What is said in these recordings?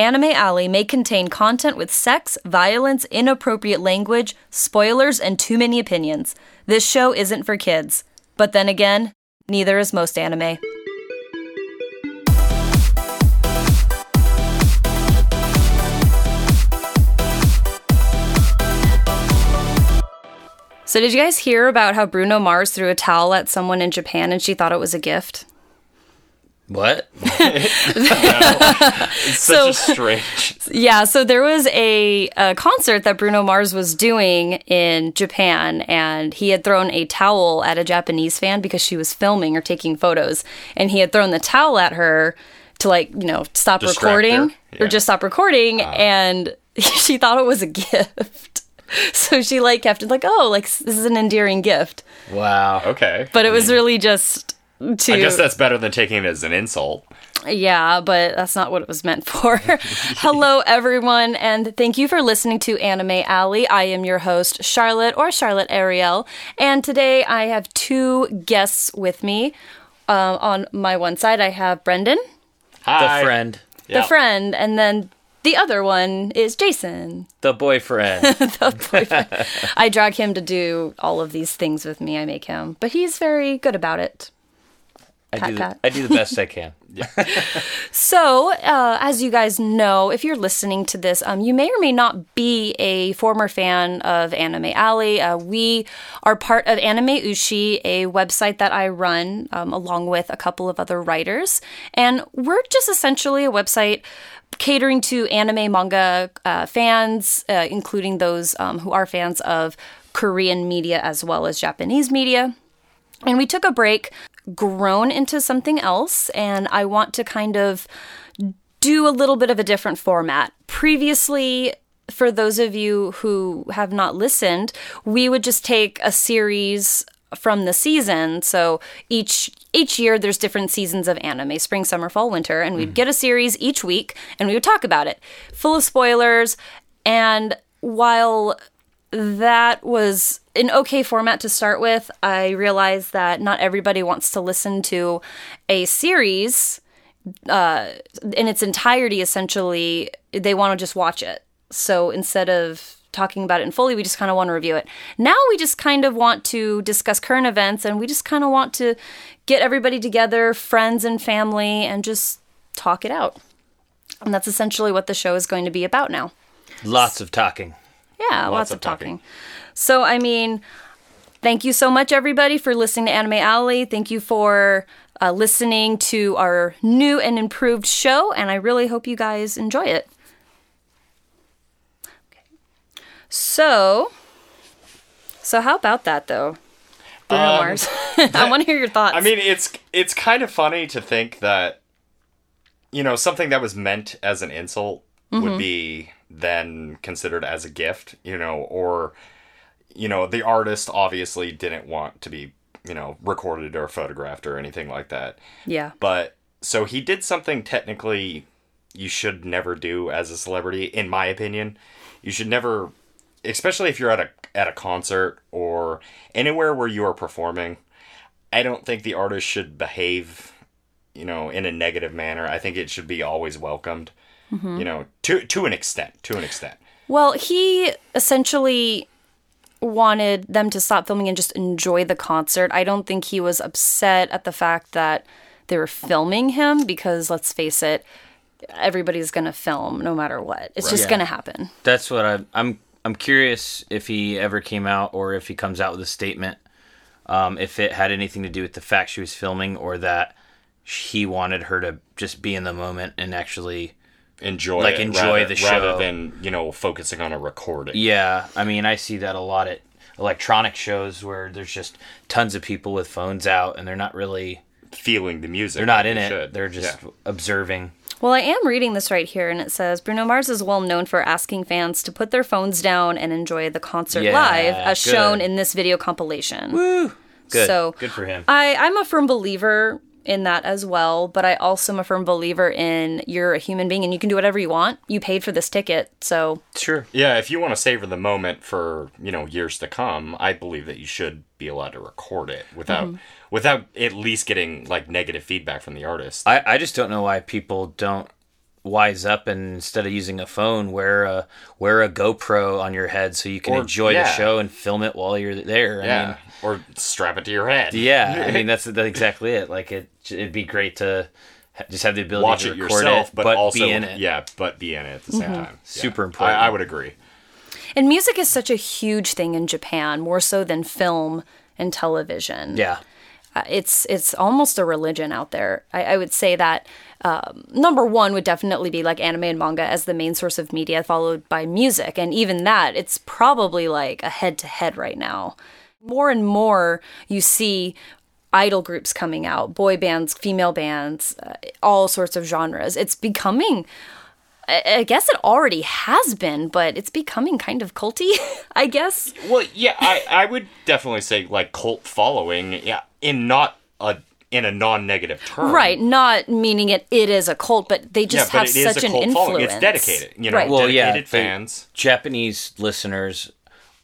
Anime Alley may contain content with sex, violence, inappropriate language, spoilers, and too many opinions. This show isn't for kids. But then again, neither is most anime. So, did you guys hear about how Bruno Mars threw a towel at someone in Japan and she thought it was a gift? What? It's So- such a strange. Yeah, so there was a, a concert that Bruno Mars was doing in Japan, and he had thrown a towel at a Japanese fan because she was filming or taking photos, and he had thrown the towel at her to like you know stop Distract recording her? or just stop recording, ah. and she thought it was a gift. So she like kept it like, oh, like this is an endearing gift, Wow. Okay. but it was really just to I guess that's better than taking it as an insult. Yeah, but that's not what it was meant for. Hello, everyone, and thank you for listening to Anime Alley. I am your host, Charlotte or Charlotte Arielle, and today I have two guests with me. Uh, on my one side, I have Brendan, The friend. Yeah. the friend, and then the other one is Jason. The boyfriend. the boyfriend. I drag him to do all of these things with me. I make him, but he's very good about it. I Pat, do, pat. the, I do the best I can. So, uh, as you guys know, if you're listening to this, um, you may or may not be a former fan of Anime Alley. Uh, we are part of Anime Ushi, a website that I run um, along with a couple of other writers. And we're just essentially a website catering to anime manga uh, fans, uh, including those um, who are fans of Korean media as well as Japanese media. And we took a break, grown into something else, and I want to kind of do a little bit of a different format. Previously, for those of you who have not listened, we would just take a series from the season. So each each year there's different seasons of anime, spring, summer, fall, winter, and we'd mm. get a series each week and we would talk about it. Full of spoilers and while that was an okay format to start with. I realized that not everybody wants to listen to a series uh, in its entirety, essentially. They want to just watch it. So instead of talking about it in fully, we just kind of want to review it. Now we just kind of want to discuss current events and we just kind of want to get everybody together, friends and family, and just talk it out. And that's essentially what the show is going to be about now. Lots of talking. Yeah, lots, of of talking. talking. So, I mean, thank you so much, everybody, for listening to Anime Alley. Thank you for uh, listening to our new and improved show, and I really hope you guys enjoy it. Okay. So, so how about that though, Bruno Mars? I want to hear your thoughts. I mean, it's it's kind of funny to think that you know something that was meant as an insult Mm-hmm. would be then considered as a gift, you know, or you know, the artist obviously didn't want to be, you know, recorded or photographed or anything like that. yeah, But so he did something technically you should never do as a celebrity, in my opinion. You should never, especially if you're at a at a concert or anywhere where you are performing. I don't think the artist should behave, you know, in a negative manner. I think it should be always welcomed. You know, to to an extent, to an extent. Well, he essentially wanted them to stop filming and just enjoy the concert. I don't think he was upset at the fact that they were filming him because let's face it, everybody's going to film no matter what. It's just Yeah. going to happen. That's what I, I'm. I'm curious if he ever came out or if he comes out with a statement. Um, if it had anything to do with the fact she was filming or that he wanted her to just be in the moment and actually. Enjoy Like, it enjoy rather, the show rather than you know focusing on a recording. Yeah, I mean, I see that a lot at electronic shows where there's just tons of people with phones out and they're not really. Feeling the music. They're not in you it. should. They're just Yeah. observing. Well, I am reading this right here, and it says Bruno Mars is well known for asking fans to put their phones down and enjoy the concert Yeah, live, as good. shown in this video compilation. Woo! Good. So good for him. I, I'm a firm believer in that as well, but I also am a firm believer in you're a human being and you can do whatever you want. You paid for this ticket, so sure. Yeah, if you want to savor the moment for you know years to come, I believe that you should be allowed to record it without Mm-hmm. without at least getting like negative feedback from the artist. I, I just don't know why people don't wise up and instead of using a phone, wear a wear a GoPro on your head so you can Or- enjoy the show and film it while you're there. I Yeah. mean, or strap it to your head. yeah, I mean that's, that's exactly it. Like it, it'd be great to just have the ability Watch to it record yourself, it, but, also be in it. yeah, but be in it at the same time. Super Yeah. important. I, I would agree. And music is such a huge thing in Japan, more so than film and television. Yeah, Uh, it's it's almost a religion out there. I, I would say that um, number one would definitely be like anime and manga as the main source of media, followed by music, and even that it's probably like a head to head right now. More and more, you see idol groups coming out, boy bands, female bands, uh, all sorts of genres. It's becoming. I I guess it already has been, but it's becoming kind of culty, I guess. Well, yeah, I, I would definitely say like cult following, yeah, in not a in a non-negative term. Right, not meaning it it is a cult, but they Yeah, just but have it is such a an influence. following. It's dedicated, you know. Right. well, yeah, dedicated they- fans. Japanese listeners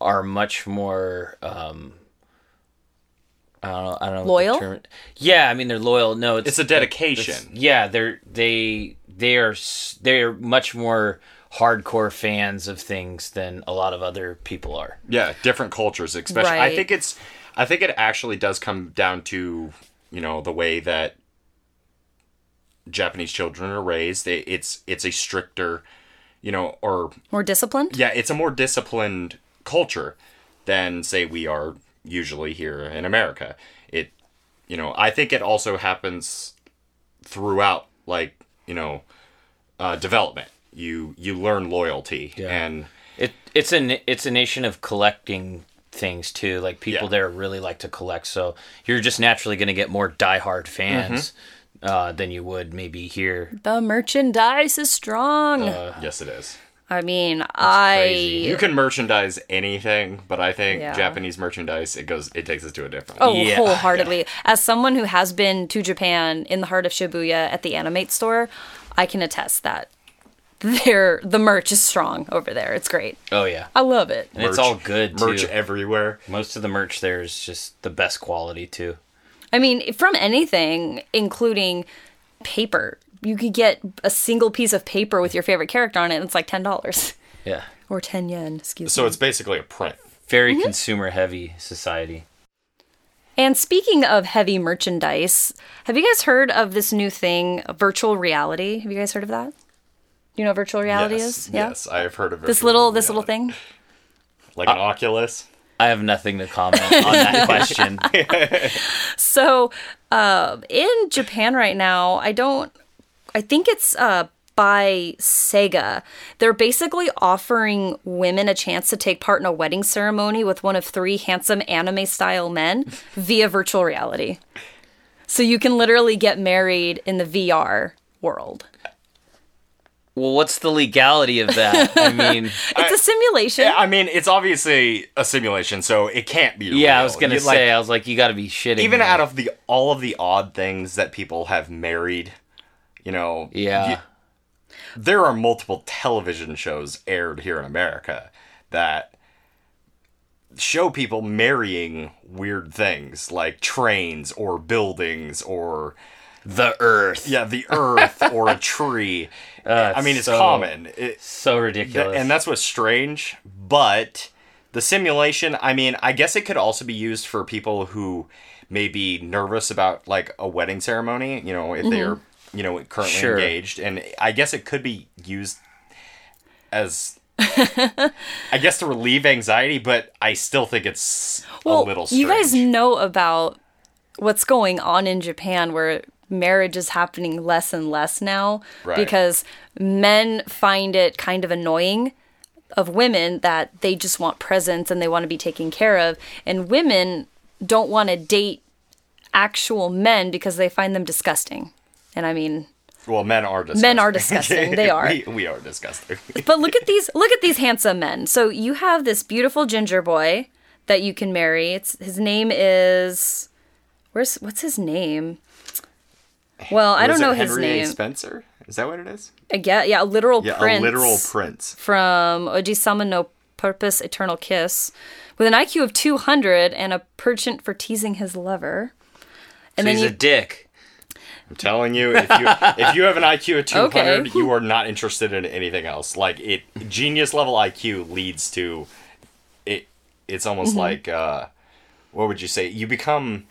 are much more. Um, I don't know. I don't know. Loyal? term- Yeah, I mean they're loyal. No, it's It's a dedication. yeah, they're they they are they're much more hardcore fans of things than a lot of other people are. Yeah, different cultures, especially. I think it's. I think it actually does come down to you know the way that Japanese children are raised. It, it's it's a stricter, you know, or More disciplined? yeah, it's a more disciplined culture than say we are usually here in America. It, you know, I think it also happens throughout, like you know, uh, development. You you learn loyalty Yeah. and It it's a it's a nation of collecting things too. Like people Yeah. there really like to collect, so you're just naturally going to get more diehard fans Mm-hmm. uh, than you would maybe here. The merchandise is strong. yes, it is. I mean, I crazy. You can merchandise anything, but I think Yeah. Japanese merchandise it goes it takes us to a different. Oh, Yeah. wholeheartedly. As someone who has been to Japan in the heart of Shibuya at the Animate store, I can attest that their the merch is strong over there. It's great. Oh yeah, I love it. and it's all good too. merch everywhere. Most of the merch there is just the best quality too. I mean, from anything, including paper. You could get a single piece of paper with your favorite character on it, and it's like ten dollars Yeah, or ten yen. Excuse So me. it's basically a print. very Mm-hmm. consumer heavy society. And speaking of heavy merchandise, have you guys heard of this new thing, virtual reality? Have you guys heard of that? You know what virtual reality yes, is? Yeah. yes, I have heard of This virtual little this little thing. like an Oculus. I have nothing to comment on that question. So, uh, in Japan right now, I don't. I think it's uh, by Sega. They're basically offering women a chance to take part in a wedding ceremony with one of three handsome anime style men via virtual reality. So you can literally get married in the VR world. Well, what's the legality of that? I mean, It's a simulation. Yeah, I mean, it's obviously a simulation, so it can't be. yeah, I was gonna You- say, like, I was like, you got to be shitting. even me. out of the all of the odd things that people have married, you know, yeah, you- there are multiple television shows aired here in America that show people marrying weird things like trains or buildings or the Earth. yeah the earth or a tree Uh, i mean it's so- common it, So ridiculous. and that's what's strange but the simulation i mean i guess it could also be used for people who may be nervous about like a wedding ceremony you know if they're you know currently Sure. engaged and i guess it could be used as i guess to relieve anxiety but i still think it's a little strange you guys know about what's going on in Japan where marriage is happening less and less now Right. because men find it kind of annoying of women that they just want presents and they want to be taken care of and women don't want to date actual men because they find them disgusting. And I mean, well men are disgusting Men are disgusting. They are. we, we are disgusting but look at these look at these handsome men. So you have this beautiful ginger boy that you can marry. It's his name is where's what's his name? Well, I don't know it his Henry A. name. Spencer is that what it is get yeah, a literal yeah prince a literal prince from Oji-sama no Propose Eternal Kiss with an IQ of 200 and a penchant for teasing his lover. And so he's you a dick. I'm telling you, if you if you have an IQ of 200, Okay. you are not interested in anything else. Like it, genius level IQ leads to it. It's almost Mm-hmm. like uh, what would you say? You become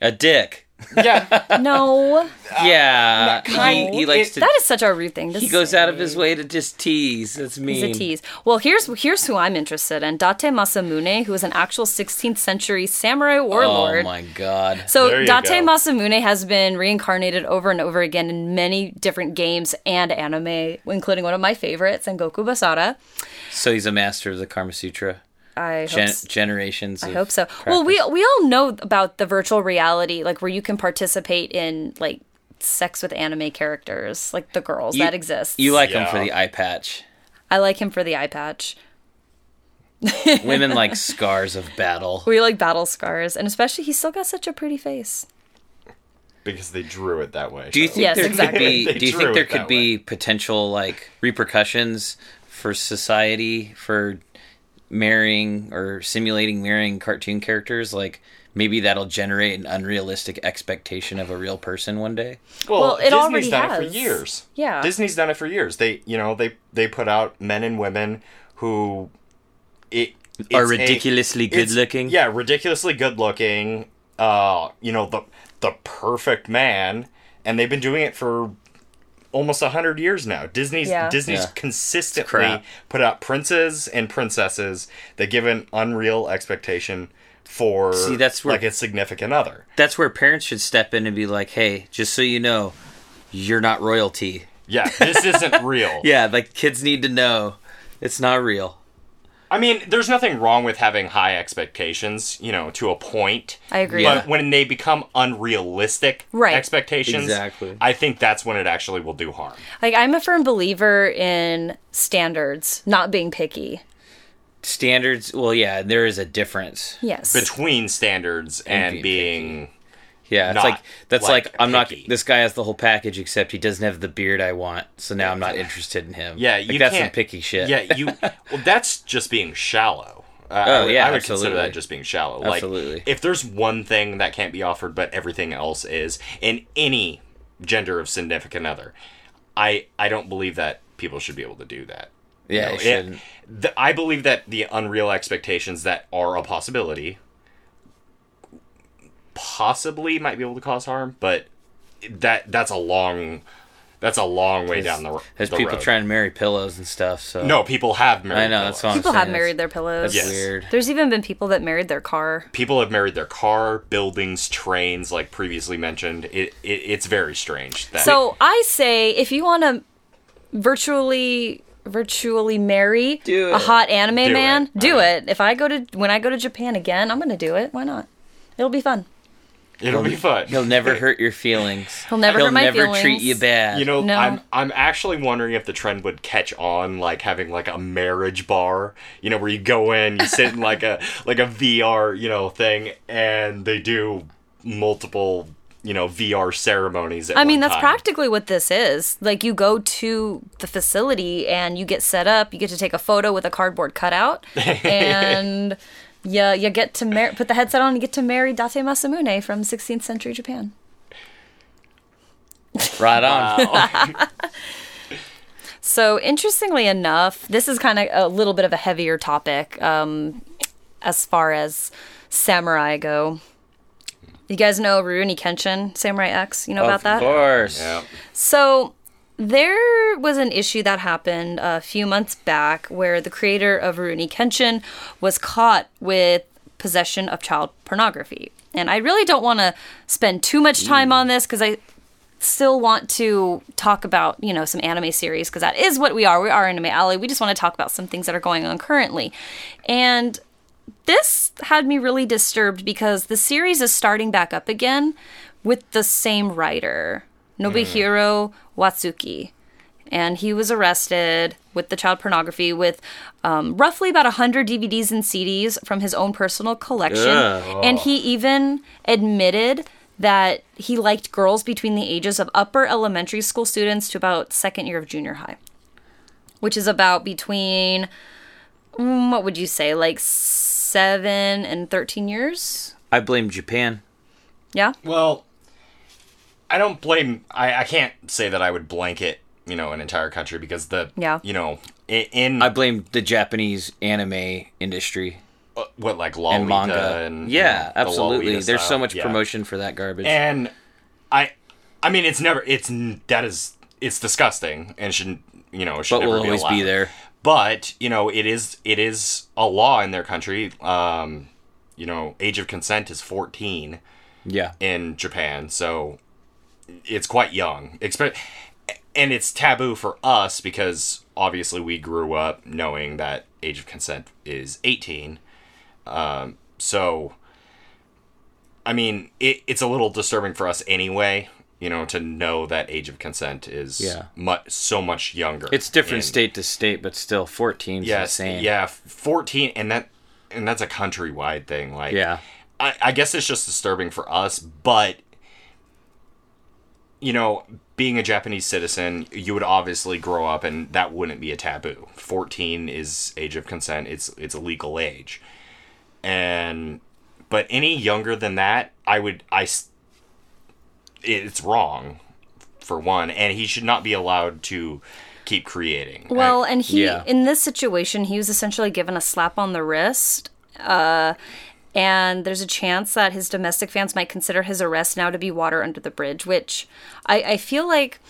A dick. Yeah. No, Yeah, kind- he, he likes it- to. that is such a rude thing. To he goes out of his way to just tease. That's mean. He's a tease. Well, here's here's who I'm interested in: Date Masamune, who is an actual 16th century samurai warlord. Oh my god. So Date go. Masamune has been reincarnated over and over again in many different games and anime, including one of my favorites, Sengoku Basara. So he's a master of the Karma Sutra. I hope, Gen- s- generations. I hope so. Well, we we all know about the virtual reality, like where you can participate in like sex with anime characters, like the girls that exists. You like him for the eye patch. I like him for the eye patch. Women like scars of battle. We like battle scars, and especially he's still got such a pretty face. because they drew it that way. Do you think Yes, there exactly. could be? Do you think there could that be potential like repercussions for society for marrying or simulating marrying cartoon characters? Like maybe that'll generate an unrealistic expectation of a real person one day. Well, Well, it Disney's already done it for years. Yeah. Disney's done it for years. They, you know, they they put out men and women who it Are it's a- ridiculously good-looking? Yeah, ridiculously good looking. Uh, you know the the perfect man, and they've been doing it for almost a hundred years now. Disney's Yeah. Disney's Yeah. consistently put out princes and princesses that give an unreal expectation for See, that's where- like a significant other. That's where parents should step in and be like, "Hey, just so you know, you're not royalty." Yeah, this isn't real. Yeah, like kids need to know it's not real. I mean, there's nothing wrong with having high expectations, you know, to a point. I agree. Yeah. But when they become unrealistic Right. expectations, Exactly. I think that's when it actually will do harm. Like I'm a firm believer in standards, not being picky. Standards, well, yeah, there is a difference. Yes. Between standards and, being being, Yeah, it's like that's like, like, I'm not. This guy has the whole package, except he doesn't have the beard I want. So now I'm not interested in him. yeah, Like, you that's some picky shit. Yeah, you. Well, that's just being shallow. Uh, Oh, I would, yeah, I would consider that just being shallow. Absolutely. Like, if there's one thing that can't be offered, but everything else is in any gender of significant other, I I don't believe that people should be able to do that. yeah, know, it it- the, I believe that the unreal expectations that are a possibility possibly might be able to cause harm, but that that's a long that's a long way down the, ro- There's the people road. trying to marry pillows and stuff. So No, people have married. I know that's pillows. all I'm people have saying. married their pillows. That's Yes. weird. There's even been people that married their car. People have married their car, buildings, trains, like previously mentioned. It, it it's very strange. That So I say if you want to virtually virtually marry a hot anime Do man, it. do Alright. it. If I go to when I go to Japan again, I'm going to do it. Why not? It'll be fun. It'll be fun. He'll never hurt your feelings. He'll never He'll hurt my never feelings. treat you bad. You know, No. I'm I'm actually wondering if the trend would catch on, like having like a marriage bar. You know, where you go in, you sit in like a like a VR, you know, thing, and they do multiple, you know, VR ceremonies. At I mean, one that's time. practically what this is. Like you go to the facility and you get set up, you get to take a photo with a cardboard cutout and yeah, you get to mar- put the headset on and you get to marry Date Masamune from 16th century Japan. right on. So, interestingly enough, this is kind of a little bit of a heavier topic um, as far as samurai go. You guys know Rurouni Kenshin, Samurai X? You know about that? of course. Yeah. So, there was an issue that happened a few months back where the creator of Rurouni Kenshin was caught with possession of child pornography. And I really don't want to spend too much time on this because I still want to talk about, you know, some anime series because that is what we are. We are Anime Alley. We just want to talk about some things that are going on currently. And this had me really disturbed because the series is starting back up again with the same writer, Nobuhiro Watsuki. And he was arrested with the child pornography with um, roughly about 100 DVDs and CDs from his own personal collection. Ugh. And he even admitted that he liked girls between the ages of upper elementary school students to about second year of junior high, which is about between mm, what would you say, like seven and 13 years? I blame Japan. Yeah. Well, I don't blame. I, I can't say that I would blanket you know an entire country because the Yeah. you know in, in I blame the Japanese anime industry uh, what like Lolita and manga. and yeah, you know, the absolutely. Lolita There's so much Yeah. promotion for that garbage. and I I mean it's never it's that is it's disgusting and shouldn't you know should but never will always be there. but you know it is it is a law in their country um you know age of consent is 14 Yeah. in Japan, so it's quite young. Expe- and it's taboo for us because obviously we grew up knowing that age of consent is 18. Um, so, I mean, it, it's a little disturbing for us anyway, you know, to know that age of consent is Yeah. mu- so much younger. It's different in- state to state, but still 14 is the same. yeah, 14, and that and that's a countrywide thing. Like, Yeah. I, I guess it's just disturbing for us, but you know, being a Japanese citizen, you would obviously grow up and that wouldn't be a taboo. 14 is age of consent. It's it's a legal age. And but any younger than that, I would I it's wrong for one and he should not be allowed to keep creating. Well, I- and he Yeah. in this situation, he was essentially given a slap on the wrist. Uh, and there's a chance that his domestic fans might consider his arrest now to be water under the bridge, which I, I feel like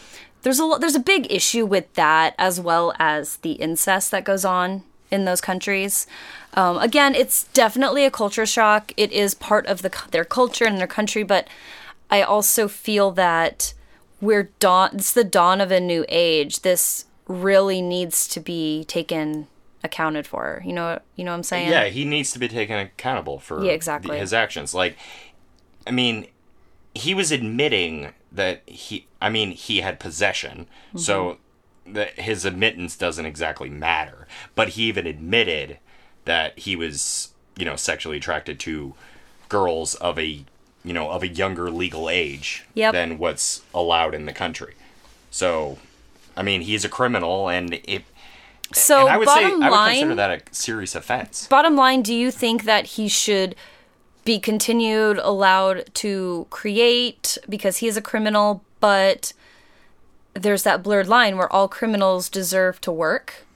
there's a there's a big issue with that as well as the incest that goes on in those countries. Um, again, it's definitely a culture shock. It is part of the their culture and their country, but I also feel that we're dawn. It's the dawn of a new age. This really needs to be taken accounted for. You know, you know what I'm saying? Yeah, he needs to be taken accountable for Yeah, exactly. the- his actions. Like, I mean, he was admitting that he. I mean, he had possession, Mm-hmm. so that his admittance doesn't exactly matter. But he even admitted that he was, you know, sexually attracted to girls of a, you know, of a younger legal age Yep. than what's allowed in the country. So, I mean, he's a criminal, and it. So and I would say bottom I would line, consider that a serious offense. bottom line, do you think that he should be continued allowed to create because he is a criminal, but there's that blurred line where all criminals deserve to work?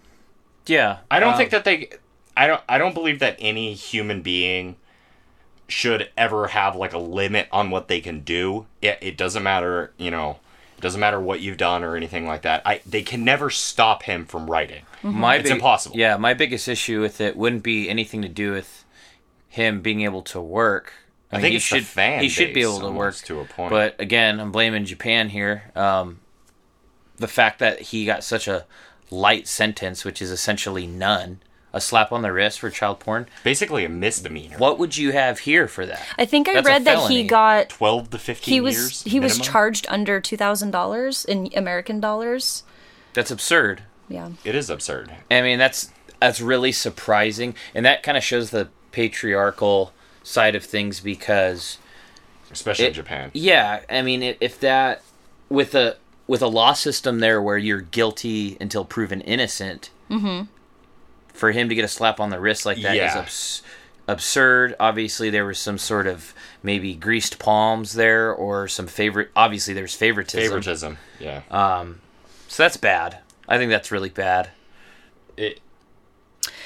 Yeah. I don't um, think that they. I don't. I don't believe that any human being should ever have like a limit on what they can do. It, it doesn't matter. You know, it doesn't matter what you've done or anything like that. I. They can never stop him from writing. My It's big- impossible. Yeah, my biggest issue with it wouldn't be anything to do with him being able to work. I, think he it's the should fan he should be able to work to a point. But again, I'm blaming Japan here. Um, the fact that he got such a light sentence, which is essentially none, a slap on the wrist for child porn. Basically, a misdemeanor. What would you have here for that? I think I That's read that he got Twelve to fifteen he was years. he was charged under two thousand dollars in American dollars. That's absurd. Yeah. It is absurd. I mean, that's that's really surprising, and that kind of shows the patriarchal side of things because Especially in Japan. Yeah, I mean, i- if that with a with a law system there where you're guilty until proven innocent, mm-hmm. for him to get a slap on the wrist like that is Yeah. abs- absurd. Obviously, there was some sort of maybe greased palms there, or some favorite. Obviously, there's favoritism. Favoritism. Yeah. Um, so that's bad. I think that's really bad. it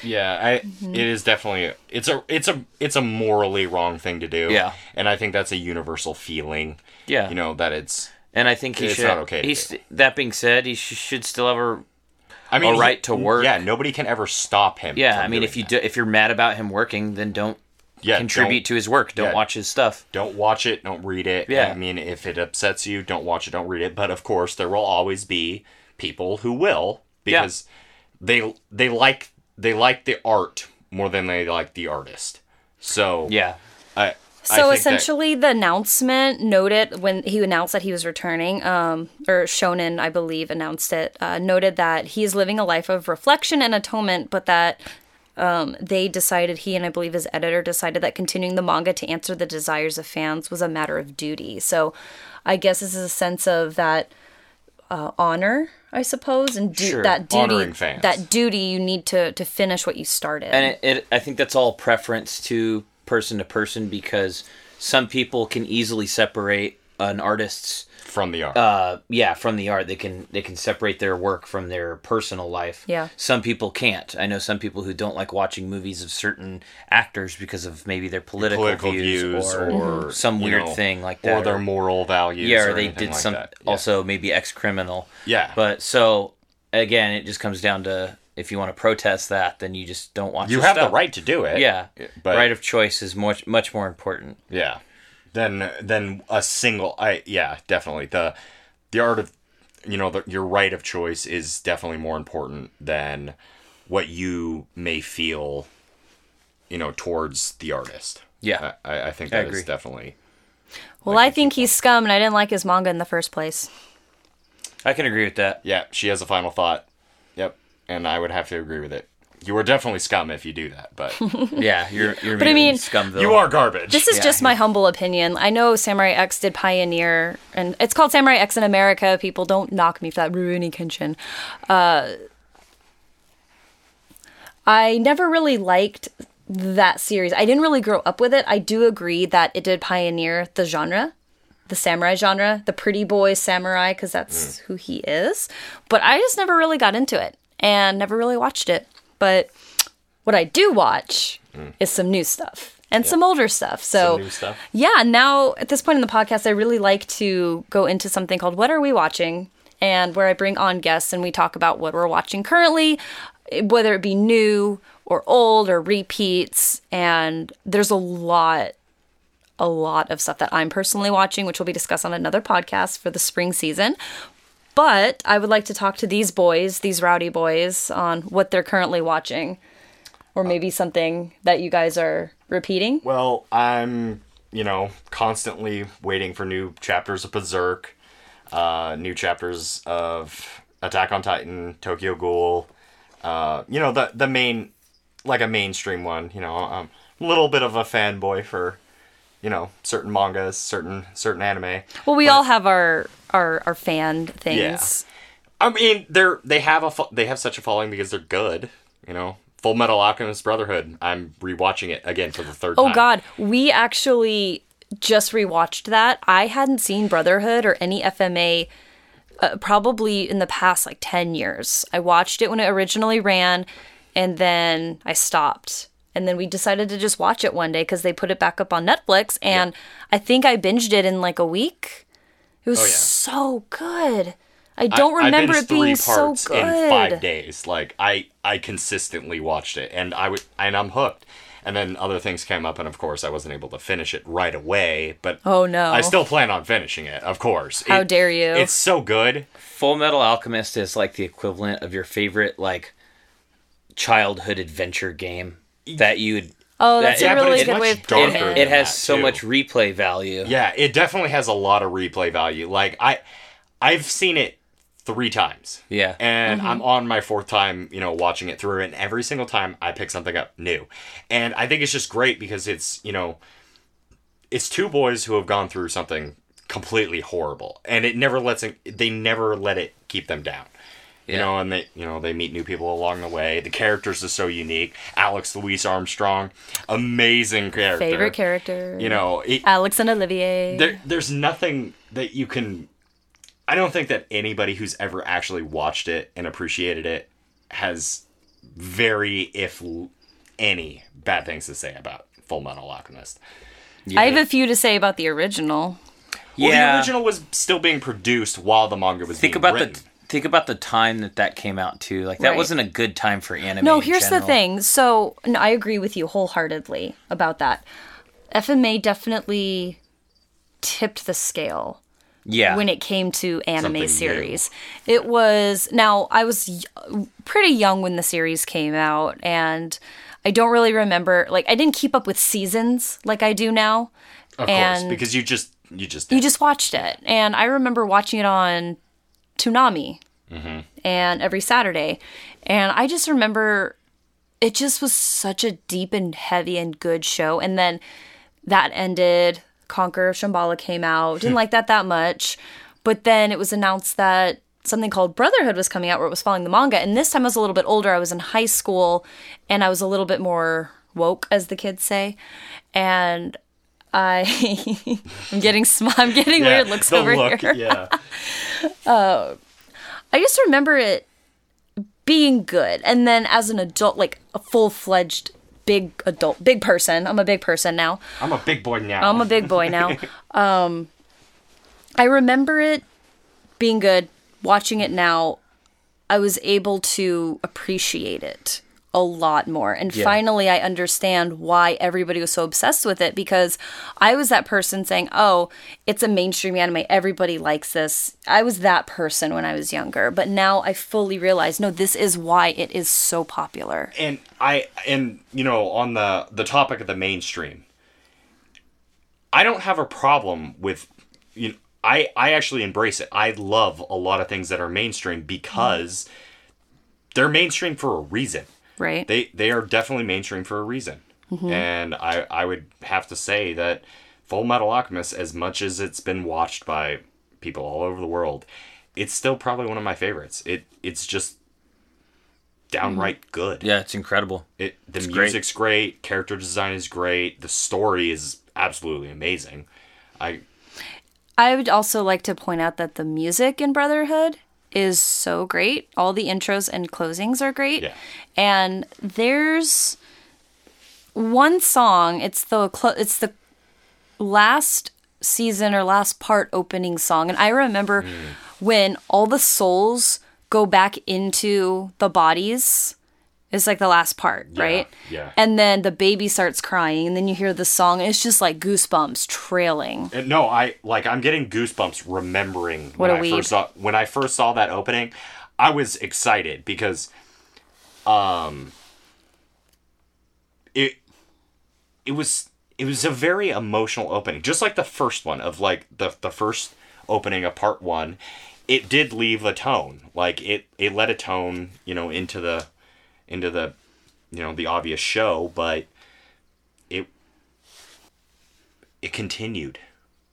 yeah i Mm-hmm. it is definitely it's a it's a it's a morally wrong thing to do Yeah. and i think that's a universal feeling Yeah, you know that it's and I think he It's should. not okay He's that being said, he sh- should still have a i mean A he- right to work. yeah nobody can ever stop him yeah. I mean, if you that. do, if you're mad about him working, then don't yeah, contribute don't, to his work. Don't yeah. watch his stuff. don't watch it don't read it Yeah. i mean if it upsets you don't watch it don't read it but of course there will always be people who will Yeah. because they they like they like the art more than they like the artist so Yeah. I, I So think that- essentially, the announcement noted when he announced that he was returning, um, or Shonen, I believe, announced it, uh, noted that he is living a life of reflection and atonement, but that um, they decided, he and I believe his editor decided that continuing the manga to answer the desires of fans was a matter of duty. So I guess this is a sense of that uh, honor, I suppose, and du- Sure. that duty, Honoring fans. that duty you need to to finish what you started. and it, it i think that's all preference to person to person because some people can easily separate an artist's from the art. uh yeah from the art they can they can separate their work from their personal life Yeah. some people can't i know some people who don't like watching movies of certain actors because of maybe their political, Political views, views or, or, some weird know, thing like that, or that their moral values. yeah or or they did like some. Yeah. also maybe ex-criminal Yeah. but so again it just comes down to if you want to protest that then you just don't watch you the have the right to do it. yeah but right of choice is much much more important Yeah. Then then a single I yeah, definitely. The the art of you know, the, your right of choice is definitely more important than what you may feel you know towards the artist. Yeah. I, I- I think I that is agree. definitely Well, I think he's scum, and I didn't like his manga in the first place. i can agree with that Yeah, she has a final thought. Yep. And I would have to agree with it. You are definitely scum if you do that, but yeah you're you're But I mean, scumville you are garbage. This is Yeah, just my humble opinion. I know Samurai X did pioneer, and it's called Samurai X in America. People don't knock me for that. Rurouni Kenshin. Uh, I never really liked that series. I didn't really grow up with it. I do agree that it did pioneer the genre, the samurai genre, the pretty boy samurai, because that's who he is. But I just never really got into it and never really watched it. But what I do watch is some new stuff and some older stuff. So stuff? yeah, now at this point in the podcast, I really like to go into something called What Are We Watching? And where I bring on guests and we talk about what we're watching currently, whether it be new or old or repeats. And there's a lot, a lot of stuff that I'm personally watching, which will be discussed on another podcast for the spring season. But I would like to talk to these boys, these rowdy boys, on what they're currently watching. Or maybe something that you guys are repeating. Well, I'm, you know, constantly waiting for new chapters of Berserk, uh, new chapters of Attack on Titan, Tokyo Ghoul, uh, you know, the the main, like a mainstream one. You know, I'm a little bit of a fanboy for, you know, certain mangas, certain certain anime. Well, we all have our our our fan things. Yeah. I mean, they're they have a they have such a following because they're good. You know, Full Metal Alchemist Brotherhood. I'm rewatching it again for the third Oh time. God, we actually just rewatched that. I hadn't seen Brotherhood or any FMA uh, probably in the past like ten years. I watched it when it originally ran, and then I stopped. And then we decided to just watch it one day because they put it back up on Netflix, and I think I binged it in like a week. It was Oh, yeah. so good. I I- don't I remember binged it being three so good. in five days. Like I, I consistently watched it, and I would, and I'm hooked. And then other things came up, and of course, I wasn't able to finish it right away. But Oh, no. I still plan on finishing it. Of course. How It- dare you. It's so good. Full Metal Alchemist is like the equivalent of your favorite like childhood adventure game that you'd. Oh, that's that- a really good way of It, putting it. it has so too. much replay value. Yeah, it definitely has a lot of replay value. Like I, I've seen it three times. Yeah. and Mm-hmm. I'm on my fourth time, you know, watching it through, and every single time I pick something up new, and I think it's just great because it's you know, it's two boys who have gone through something completely horrible, and it never lets it, they never let it keep them down. You Yeah. know, and they you know they meet new people along the way. The characters are so unique. Alex Louis Armstrong, amazing character. Favorite character. You know, it, Alex and Olivier. there, there's nothing that you can. I don't think that anybody who's ever actually watched it and appreciated it has very, if any, bad things to say about Full Metal Alchemist. I have a few to say about the original. Well, Yeah. the original was still being produced while the manga was Think being about written. the think about the time that that came out too. Like that Right. wasn't a good time for anime. No, in here's the thing. So, no, I agree with you wholeheartedly about that. FMA definitely tipped the scale Yeah. when it came to anime Something new. series. It was now I was y- pretty young when the series came out and I don't really remember like I didn't keep up with seasons like I do now. of and- course, because you just you just You just watched it. And I remember watching it on Toonami mm-hmm. and every Saturday. And I just remember it just was such a deep and heavy and good show. And then that ended. Conquer of Shamballa came out. Didn't like that that much. But then it was announced that something called Brotherhood was coming out where it was following the manga. And this time I was a little bit older. I was in high school and I was a little bit more woke, as the kids say. And I I'm getting sm- I'm getting Yeah, weird looks the over look, here. Yeah. I just remember it being good. And then as an adult, like a full fledged big adult, big person, I'm a big person now. I'm a big boy now. I'm a big boy now. um, I remember it being good. Watching it now, I was able to appreciate it a lot more. And Yeah. finally, I understand why everybody was so obsessed with it because I was that person saying, oh, it's a mainstream anime. Everybody likes this. I was that person when I was younger. But now I fully realize no, this is why it is so popular. and I and you know on the the topic of the mainstream, I don't have a problem with you. Know, I I actually embrace it. I love a lot of things that are mainstream because they're mainstream for a reason. Right? They they are definitely mainstream for a reason. Mm-hmm. And I I would have to say that Full Metal Alchemist, as much as it's been watched by people all over the world, it's still probably one of my favorites. It it's just downright mm-hmm. good. Yeah, it's incredible. It the It's great. music's great. character design is great, the story is absolutely amazing. I I would also like to point out that the music in Brotherhood is so great. All the intros and closings are great. Yeah. And there's one song, it's the clo- it's the last season or last part opening song and I remember Hmm. when all the souls go back into the bodies. It's like the last part, right? yeah. And then the baby starts crying and then you hear the song and it's just like goosebumps trailing. Uh, No, I like I'm getting goosebumps remembering What when I weeb. first saw when I first saw that opening. I was excited because um it it was it was a very emotional opening. Just like the first one of like the the first opening of part 1, it did leave a tone. Like it it let a tone, you know, into the into the you know, the obvious show, but it it continued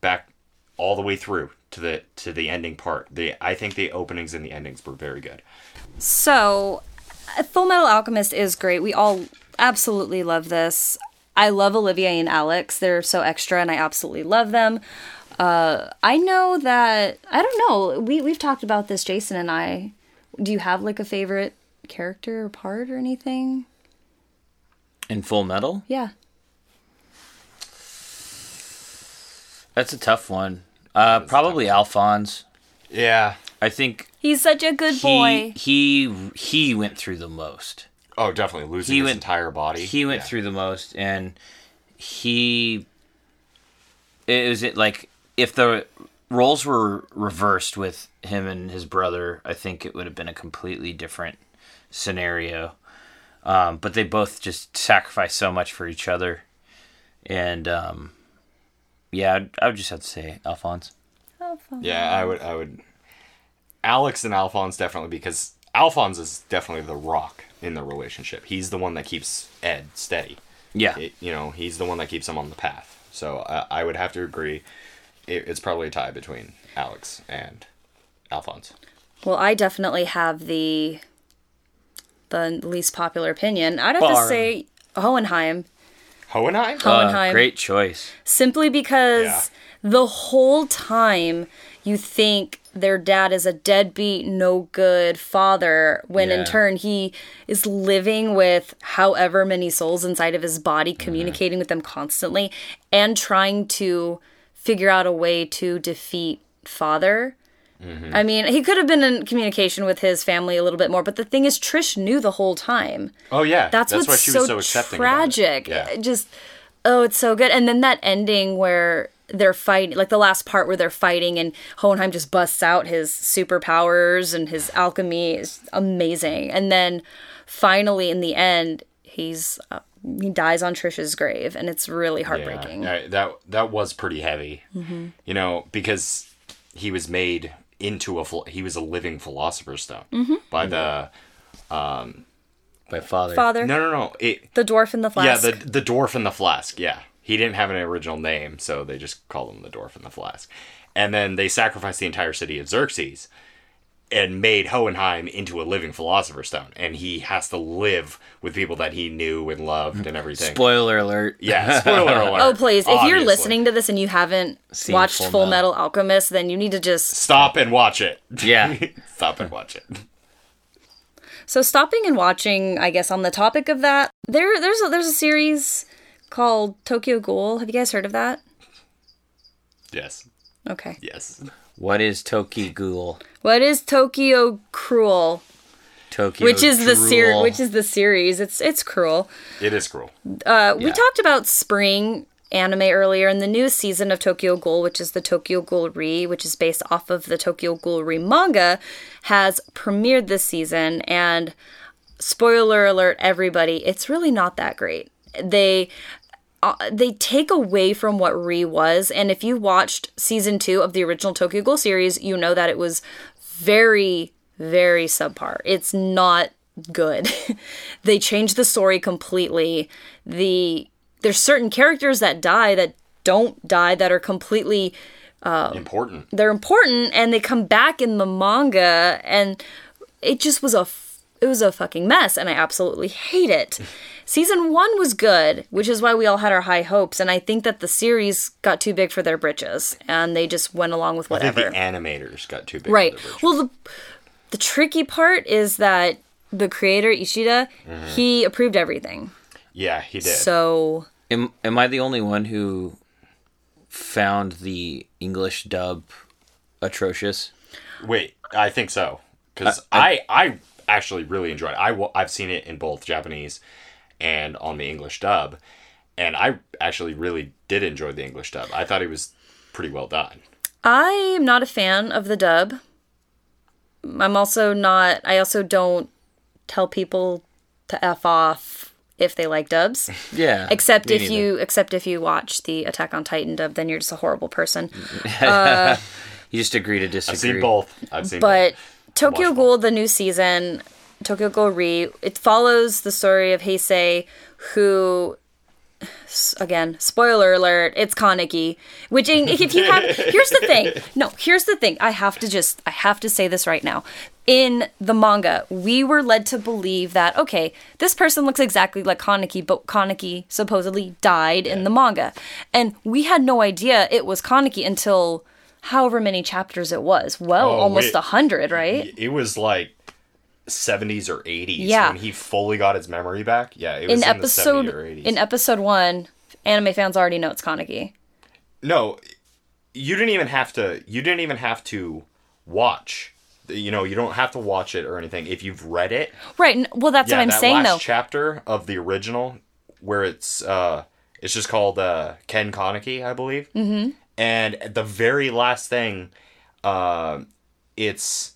back all the way through to the to the ending part. The I think the openings and the endings were very good. So, uh, Full Metal Alchemist is great. We all absolutely love this. I love Olivia and Alex. They're so extra, and I absolutely love them. Uh, I know that I don't know. We we've talked about this, Jason and I. Do you have like a favorite character or part or anything? In Full Metal, Yeah. that's a tough one. Uh, probably Alphonse. Yeah. I think He's such a good boy. he he he went through the most. Oh, definitely losing He his went- entire body. He went Yeah. through the most, and he it was it like if the roles were reversed with him and his brother, I think it would have been a completely different scenario. Um, but they both just sacrifice so much for each other, and um, yeah, I'd, I would just have to say Alphonse. Yeah, I would. I would. Alex and Alphonse definitely because Alphonse is definitely the rock in the relationship. He's the one that keeps Ed steady. Yeah, It, you know, he's the one that keeps him on the path. So I, I would have to agree. It, it's probably a tie between Alex and Alphonse. Well, I definitely have the the least popular opinion. I'd have to say Hohenheim. Hohenheim. Ho- Uh, Hohenheim. great choice. simply because Yeah. the whole time you think their dad is a deadbeat, no good father, when in turn he is living with however many souls inside of his body, Mm-hmm. communicating with them constantly, and trying to figure out a way to defeat father. Mm-hmm. I mean, he could have been in communication with his family a little bit more, but the thing is, Trish knew the whole time. oh yeah, That's, why what's she so, was so accepting. about it. tragic. Yeah. Just oh, it's so good. And then that ending where they're fighting, like the last part where they're fighting, and Hohenheim just busts out his superpowers and his alchemy is amazing. And then finally, in the end, he's uh, he dies on Trisha's grave, and it's really heartbreaking. Yeah, that that was pretty heavy. Mm-hmm. You know, because he was made into a phil- he was a living philosopher's stone Mm-hmm. by the um by father. Father, no no no. It the dwarf in the flask. yeah the the dwarf in the flask. Yeah. He didn't have an original name so they just called him the dwarf in the flask. And then they sacrificed the entire city of Xerxes and made Hohenheim into a living philosopher's stone, and he has to live with people that he knew and loved and everything. Spoiler alert. yeah, spoiler alert. Oh, please. If you're listening to this and you haven't Seen watched Full Full, Metal. Metal Alchemist, then you need to just. stop and watch it. Yeah. stop and watch it. So, stopping and watching, I guess, on the topic of that, there, there's a, there's a series called Tokyo Ghoul. Have you guys heard of that? Yes, Okay. yes. What is Tokyo Ghoul? What is Tokyo Cruel? Tokyo Which is the ser- which is the series. It's it's cruel. It is cruel. Uh, We talked about spring anime earlier, and the new season of Tokyo Ghoul, which is the Tokyo Ghoul Re, which is based off of the Tokyo Ghoul Re manga, has premiered this season. And spoiler alert, everybody, it's really not that great. They uh, they take away from what Re was, and if you watched season two of the original Tokyo Ghoul series, you know that it was very, very subpar. It's not good. they change the story completely. The there's certain characters that die that don't die that are completely um, Important. they're important and they come back in the manga and it just was a it was a fucking mess and I absolutely hate it. Season 1 was good, which is why we all had our high hopes and I think that the series got too big for their britches and they just went along with I think whatever. the animators got too big. Right. For their. Well, the the tricky part is that the creator Ishida, mm-hmm. he approved everything. yeah, he did. So Am, am I the only one who found the English dub atrocious? Wait, I think so because I- I, I actually really enjoyed it. I wa- I've seen it in both Japanese and on the English dub, and I actually really did enjoy the English dub. I thought it was pretty well done. I am not a fan of the dub. I'm also not. I also don't tell people to f off if they like dubs. Yeah. Except if neither. you except if you watch the Attack on Titan dub, then you're just a horrible person. You uh, just agree to disagree. I've seen both. I've seen But both. Tokyo Ghoul, the new season, Tokyo Ghoul Re, it follows the story of Haise, who, again, spoiler alert, it's Kaneki. Which, in- if you have, here's the thing. No, here's the thing. I have to just, I have to say this right now. In the manga, we were led to believe that, okay, this person looks exactly like Kaneki, but Kaneki supposedly died in the manga. And we had no idea it was Kaneki until however many chapters it was. Well, Oh, almost a hundred, right? It was like 70s or 80s Yeah. when he fully got his memory back. Yeah, it was In in, episode the 70s or 80s. in episode one, anime fans already know it's Kaneki. no, you didn't even have to. You didn't even have to watch. You know, you don't have to watch it or anything. If you've read it, Right. Well, that's yeah, what I'm that saying last though. chapter of the original, where it's uh, it's just called uh, Ken Kaneki, I believe. Mm-hmm. And the very last thing, uh, it's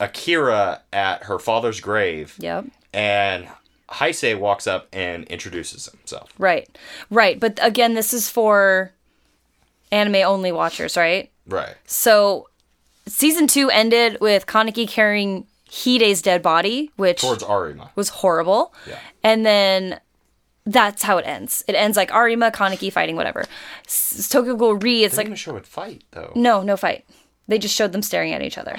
Akira at her father's grave, yep. and Haise walks up and introduces himself. Right. Right. But again, this is for anime only watchers, right? Right. So season two ended with Kaneki carrying Hide's dead body, which Towards Arima. was horrible. Yeah. And then that's how it ends. It ends like Arima, Kaneki fighting, whatever. S- Tokyo Ghoul Re, it's They like didn't show it fight though. no, no fight. They just showed them staring at each other.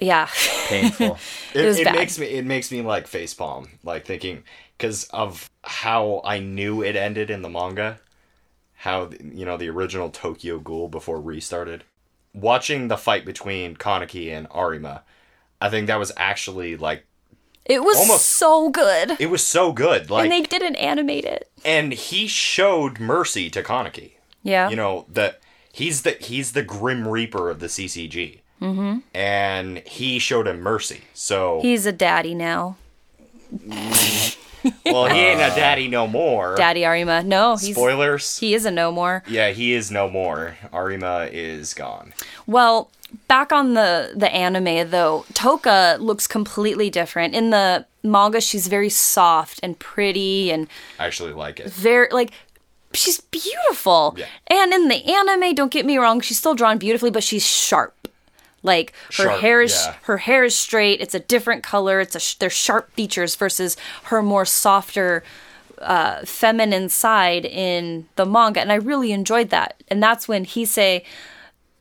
Yeah. Painful. it, was it bad. makes me it makes me like facepalm like thinking because of how i knew it ended in the manga how you know the original tokyo ghoul before restarted watching the fight between kaneki and arima i think that was actually like It was Almost- so good. it was so good like and they didn't animate it. and he showed mercy to kaneki Yeah. you know that he's the he's the grim reaper of the ccg mm-hmm. and he showed him mercy so He's a daddy now. well he ain't a daddy no more Daddy Arima. No, he's spoilers he is a no more. Yeah, he is no more. Arima is gone. Well, back on the the anime though, Toka looks completely different. In the manga, she's very soft and pretty and I actually like it. very like she's beautiful. Yeah. And in the anime, don't get me wrong, she's still drawn beautifully, but she's sharp. Like her Sharp, hair is yeah. her hair is straight. It's a different color. It's a they're sharp features versus her more softer uh, feminine side in the manga, and I really enjoyed that. And that's when Haise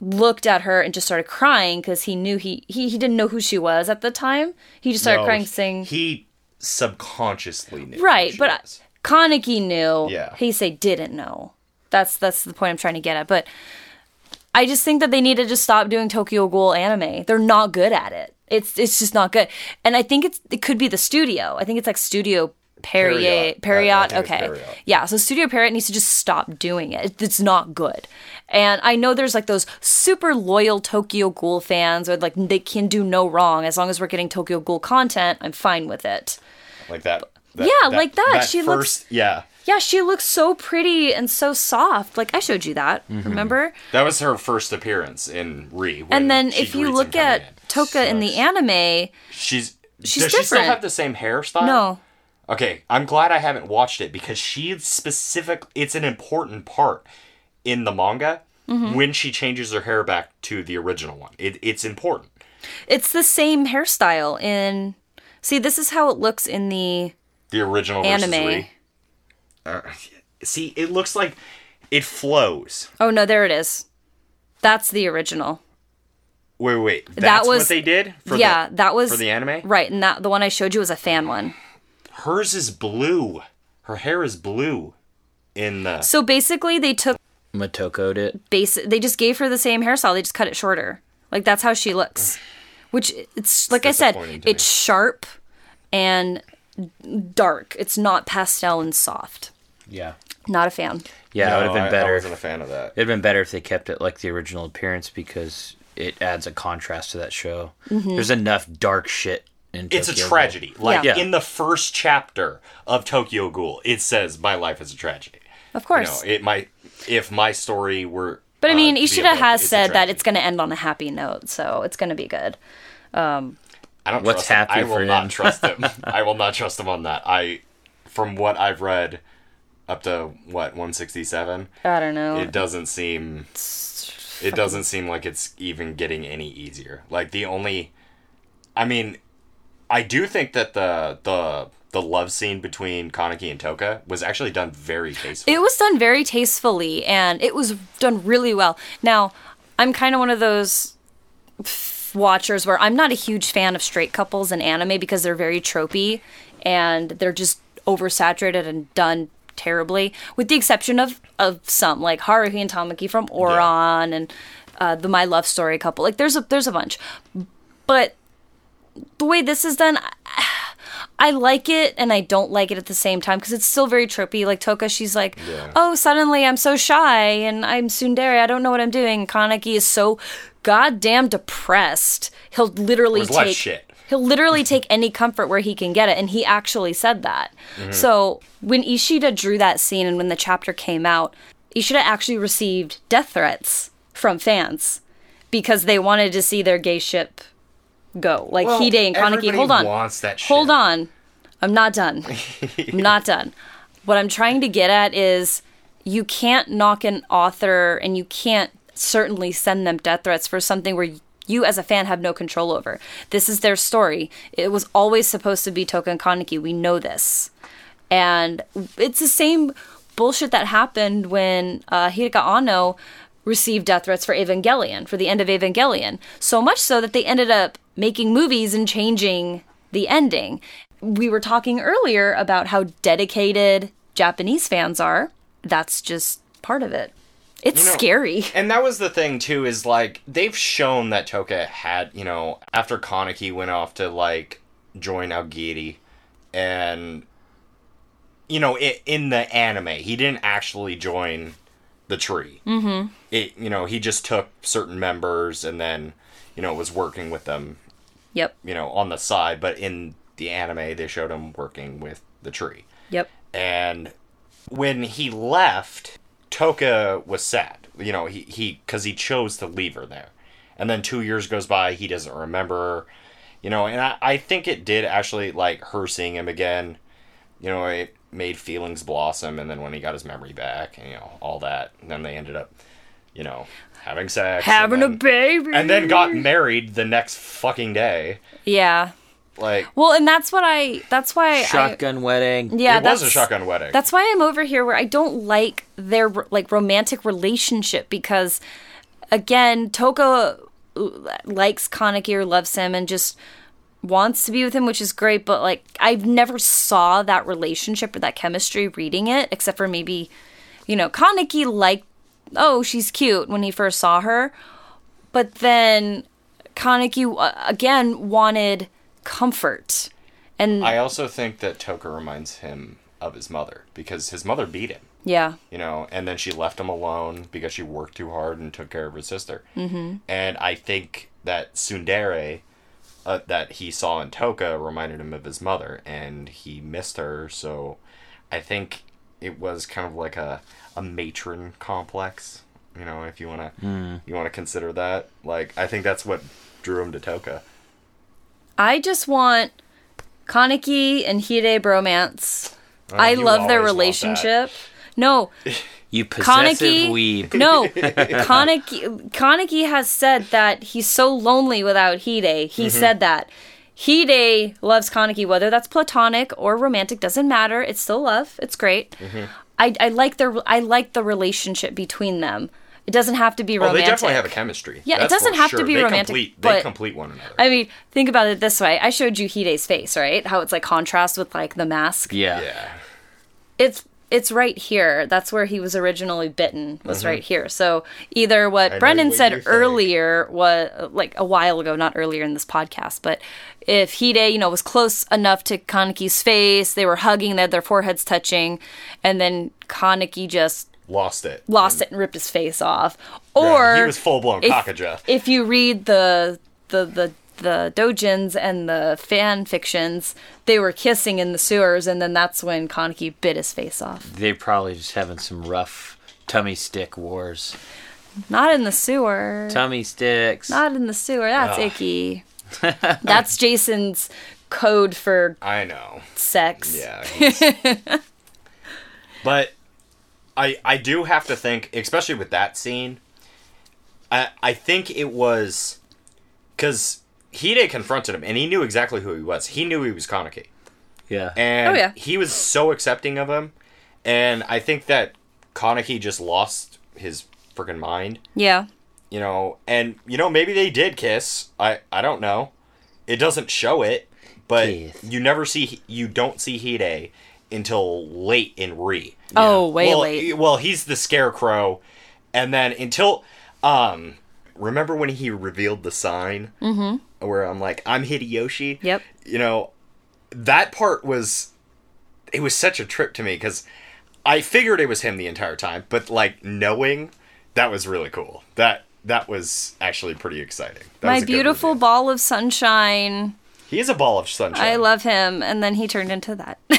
looked at her and just started crying because he knew he, he he didn't know who she was at the time. He just started No, crying, saying, he subconsciously knew. "Right," but was. Kaneki knew. Yeah. he say didn't know. That's that's the point I'm trying to get at. But I just think that they need to just stop doing Tokyo Ghoul anime. They're not good at it. It's it's just not good. And I think it's it could be the studio. I think it's like Studio Perrier Pierrot. Pierrot. I- I think it's okay. Pierrot. Yeah, so Studio Parrot needs to just stop doing it. It- It's not good. And I know there's like those super loyal Tokyo Ghoul fans or like they can do no wrong as long as we're getting Tokyo Ghoul content, I'm fine with it. like that. that- Yeah, like that. She looks- Yeah, Yeah, she looks so pretty and so soft. Like I showed you that, Mm-hmm. remember? that was her first appearance in Re. And then if you look at in. Toka in the anime, she's she's does she still different. have the same hairstyle? no. Okay, I'm glad I haven't watched it because she specific. It's an important part in the manga Mm-hmm. when she changes her hair back to the original one. It, it's important. It's the same hairstyle in See, this is how it looks in the The original Anime. Uh, see, it looks like it flows. Oh no, there it is. That's the original. Wait, wait, wait. That's was- what they did. For yeah, the, that was for the anime. Right, and that the one I showed you was a fan one. Hers is blue. Her hair is blue. In the So basically they took Matoko'd it. base they just gave her the same hairstyle, they just cut it shorter. Like that's how she looks. Which it's like I said, disappointing to it's sharp and dark. It's not pastel and soft. Yeah. Not a fan. Yeah, it would have been I- better. I wasn't a fan of that. It'd been better if they kept it like the original appearance because it adds a contrast to that show. Mm-hmm. There's enough dark shit in It's a Tokyo Ghoul. tragedy. Like Yeah. in the first chapter of Tokyo Ghoul, it says my life is a tragedy. Of You course. know, it might if my story were but I uh, mean to be a Ishida book, has said that it's gonna end on a happy note, so it's gonna be good. I don't What's trust him. happy I will for not trust him. I will not trust him on that. I from what I've read up to what 167, I don't know. it doesn't seem it doesn't seem like it's even getting any easier. Like the only I mean I do think that the the the love scene between Kaneki and Toka was actually done very tastefully. It was done very tastefully and it was done really well. Now, I'm kind of one of those watchers where I'm not a huge fan of straight couples in anime because they're very tropey and they're just oversaturated and done terribly, with the exception of, of some like Haruhi and Tamaki from Ouran and uh, the My Love Story couple. Like there's a there's a bunch, but the way this is done. I, like it and I don't like it at the same time because it's still very trippy. Like Toka, she's like, Yeah. "Oh, suddenly I'm so shy and I'm tsundere. I don't know what I'm doing." Kaneki is so goddamn depressed. He'll literally There's a lot of take shit. he'll literally take any comfort where he can get it, and he actually said that. Mm-hmm. So when Ishida drew that scene and when the chapter came out, Ishida actually received death threats from fans because they wanted to see their gay ship go. Like Well, Hide and Kaneki. Hold on. wants that shit. Hold on. I'm not done. I'm not done. What I'm trying to get at is you can't knock an author and you can't certainly send them death threats for something where you as a fan have no control over. This is their story. It was always supposed to be Toka and Kaneki. We know this. And it's the same bullshit that happened when uh, Hiraka Anno received death threats for Evangelion, for the end of Evangelion. So much so that they ended up making movies and changing the ending. We were talking earlier about how dedicated Japanese fans are. That's just part of it. It's You know- scary. And that was the thing too, is like they've shown that Toka had, you know, after Kaneki went off to like join Aogiri, and you know, in the anime, he didn't actually join the tree. Mm-hmm. It, you know, he just took certain members and then, you know, was working with them, Yep. you know, on the side. But in the anime, they showed him working with the tree. Yep. And when he left, Toka was sad. You know, he he because he chose to leave her there. And then two years goes by, he doesn't remember her. You know, and I, I think it did actually like her seeing him again. You know, it made feelings blossom, and then when he got his memory back, and you know all that, and then they ended up, you know, having sex, and Having a baby. and then got married the next fucking day. Yeah. Like Well, and that's what I. That's why I. Shotgun wedding. Yeah, it that's was a shotgun wedding. That's why I'm over here where I don't like their like romantic relationship because again, Toka likes Kaneki or loves him and just wants to be with him, which is great. But like, I've never saw that relationship or that chemistry reading it, except for maybe, you know, Kaneki liked, oh, she's cute when he first saw her, but then Kaneki uh, again wanted comfort, and I also think that Toka reminds him of his mother because his mother beat him. yeah, you know, and then she left him alone because she worked too hard and took care of her sister. Mm-hmm. And I think that tsundere, uh, that he saw in Toka, reminded him of his mother, and he missed her. So I think it was kind of like a a matron complex, you know, if you wanna you wanna consider that. Like I think that's what drew him to Toka. I just want Kaneki and Hide bromance. I you love their always want relationship. No, You possessive Kaneki. weeb. No, Kaneki. Kaneki has said that he's so lonely without Hide. Mm-hmm. He said that. Hide loves Kaneki, whether that's platonic or romantic, doesn't matter. It's still love. It's great. Mm-hmm. I, I like their I like the relationship between them. It doesn't have to be Oh, romantic. they definitely have a chemistry. Yeah, it doesn't for have to be they romantic, Complete, but- they complete one another. I mean, think about it this way. I showed you Hide's face, right? How it's like contrast with like the mask. Yeah. yeah. It's it's right here. That's where he was originally bitten. Was right mm-hmm. here. So either what know Brennan what said earlier was like a while ago, not earlier in this podcast, but if Hide, you know, was close enough to Kaneki's face, they were hugging, they had their foreheads touching, and then Kaneki just Lost it. lost it and ripped his face off. Yeah, Or he was full blown if, if you read the the the the dojins and the fan fictions, they were kissing in the sewers, and then that's when Kaneki bit his face off. They're probably just having some rough tummy stick wars. Not in the sewer. Tummy sticks. Not in the sewer. That's Ugh. icky. that's Jason's code for I know. sex. Yeah. but I I do have to think, especially with that scene, I I think it was because Hide confronted him and he knew exactly who he was. He knew he was Kaneki. yeah. And Oh, yeah. he was so accepting of him. And I think that Kaneki just lost his freaking mind. Yeah. You know, and you know, maybe they did kiss. I I don't know. It doesn't show it, but Kiss. you never see you don't see Hide until late in Re. Oh, way well, late. Well, he's the scarecrow, and then until um, remember when he revealed the sign? Mm-hmm. Where I'm like, I'm Hideyoshi. Yep. You know, that part was it was such a trip to me because I figured it was him the entire time, but like knowing that was really cool. That that was actually pretty exciting. That My was a beautiful reveal. ball of sunshine. He is a ball of sunshine. I love him, and then he turned into that.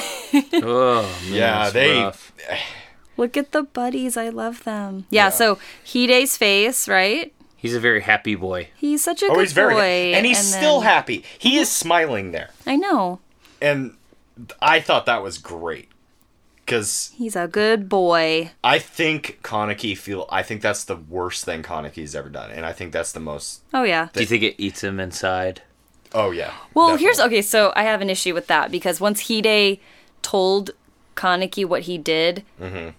oh, man, Yeah, they- rough. Look at the buddies. I love them. Yeah, so Hide's face, right? He's a very happy boy. He's such a Oh, good he's very boy. and he's still then- happy. He is smiling there, I know. and I thought that was great because He's a good boy. I think Kaneki feel. I think that's the worst thing Kaneki's ever done, and I think that's the most. Oh yeah. Do you think it eats him inside? Oh yeah. Well, definitely. here's okay. So I have an issue with that because once Hide told Kaneki what he did, Mm-hmm.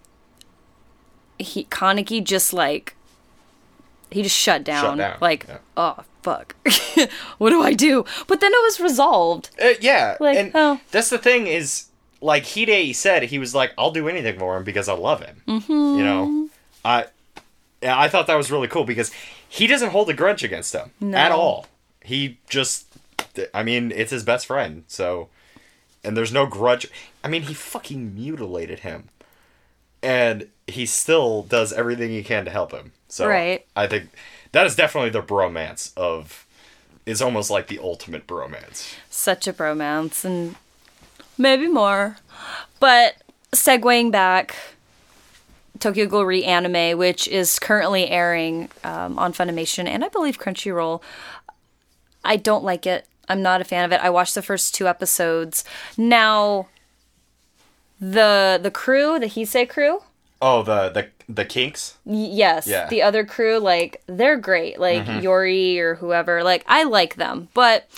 he Kaneki just like he just shut down. down, Like, yeah. oh fuck, what do I do? But then it was resolved. Uh, yeah, Like, and oh. that's the thing is, like Hide said, he was like, "I'll do anything for him because I love him." Mm-hmm. You know, I, yeah, I thought that was really cool because he doesn't hold a grudge against him at all. He just, I mean, it's his best friend, so, and there's no grudge. I mean, he fucking mutilated him, and he still does everything he can to help him. So, Right. I think that is definitely the bromance of. Is almost like the ultimate bromance. Such a bromance, and maybe more. But segueing back, Tokyo Ghoul Reanime, which is currently airing um, on Funimation and I believe Crunchyroll. I don't like it. I'm not a fan of it. I watched the first two episodes. Now, the the crew, the Haise crew, Oh, the the the Quinx. yes, Yeah. the other crew, like they're great. Like Yori or whoever, like I like them, but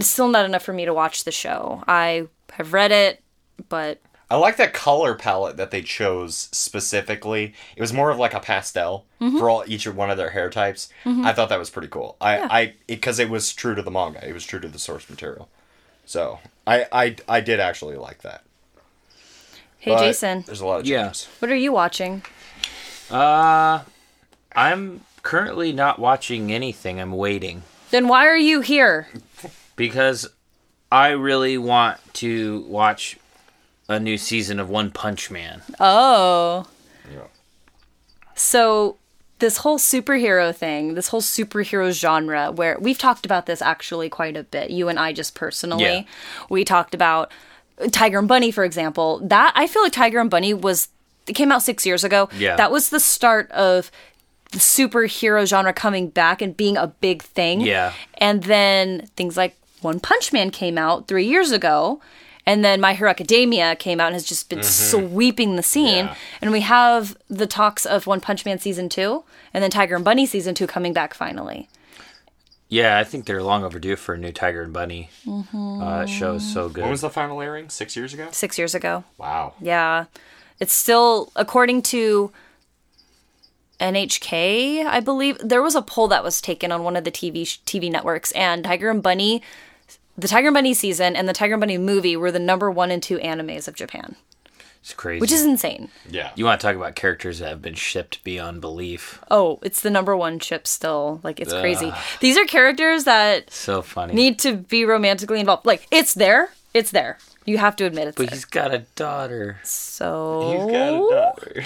still not enough for me to watch the show. I have read it, but I like that color palette that they chose specifically. It was more of like a pastel Mm-hmm. for all each of one of their hair types. I thought that was pretty cool. I I because it, was true to the manga. It was true to the source material. So I I I did actually like that. Hey, But Jason, there's a lot of Yeah. what are you watching? Uh, I'm currently not watching anything. I'm waiting Then why are you here? because I really want to watch a new season of One Punch Man. Oh. Yeah. So this whole superhero thing, this whole superhero genre, where we've talked about this actually quite a bit. You and I just personally, Yeah. we talked about Tiger and Bunny, for example. That I feel like Tiger and Bunny was it came out six years ago. Yeah. that was the start of the superhero genre coming back and being a big thing. Yeah. and then things like One Punch Man came out three years ago. And then My Hero Academia came out and has just been sweeping the scene. Yeah. And we have the talks of One Punch Man season two, and then Tiger and Bunny season two coming back finally. Yeah, I think they're long overdue for a new Tiger and Bunny. Uh, show is so good. When was the final airing? Six years ago. Six years ago. Wow. Yeah. It's still, according to NHK, I believe, there was a poll that was taken on one of the TV, TV networks, and Tiger and Bunny, the Tiger and Bunny season and the Tiger and Bunny movie were the number one and two animes of Japan, it's crazy. which is insane. Yeah. you want to talk about characters that have been shipped beyond belief? Oh, it's the number one ship still. Like, it's crazy. These are characters that So funny. need to be romantically involved. Like, it's there. It's there. You have to admit it's there. but there. he's got a daughter So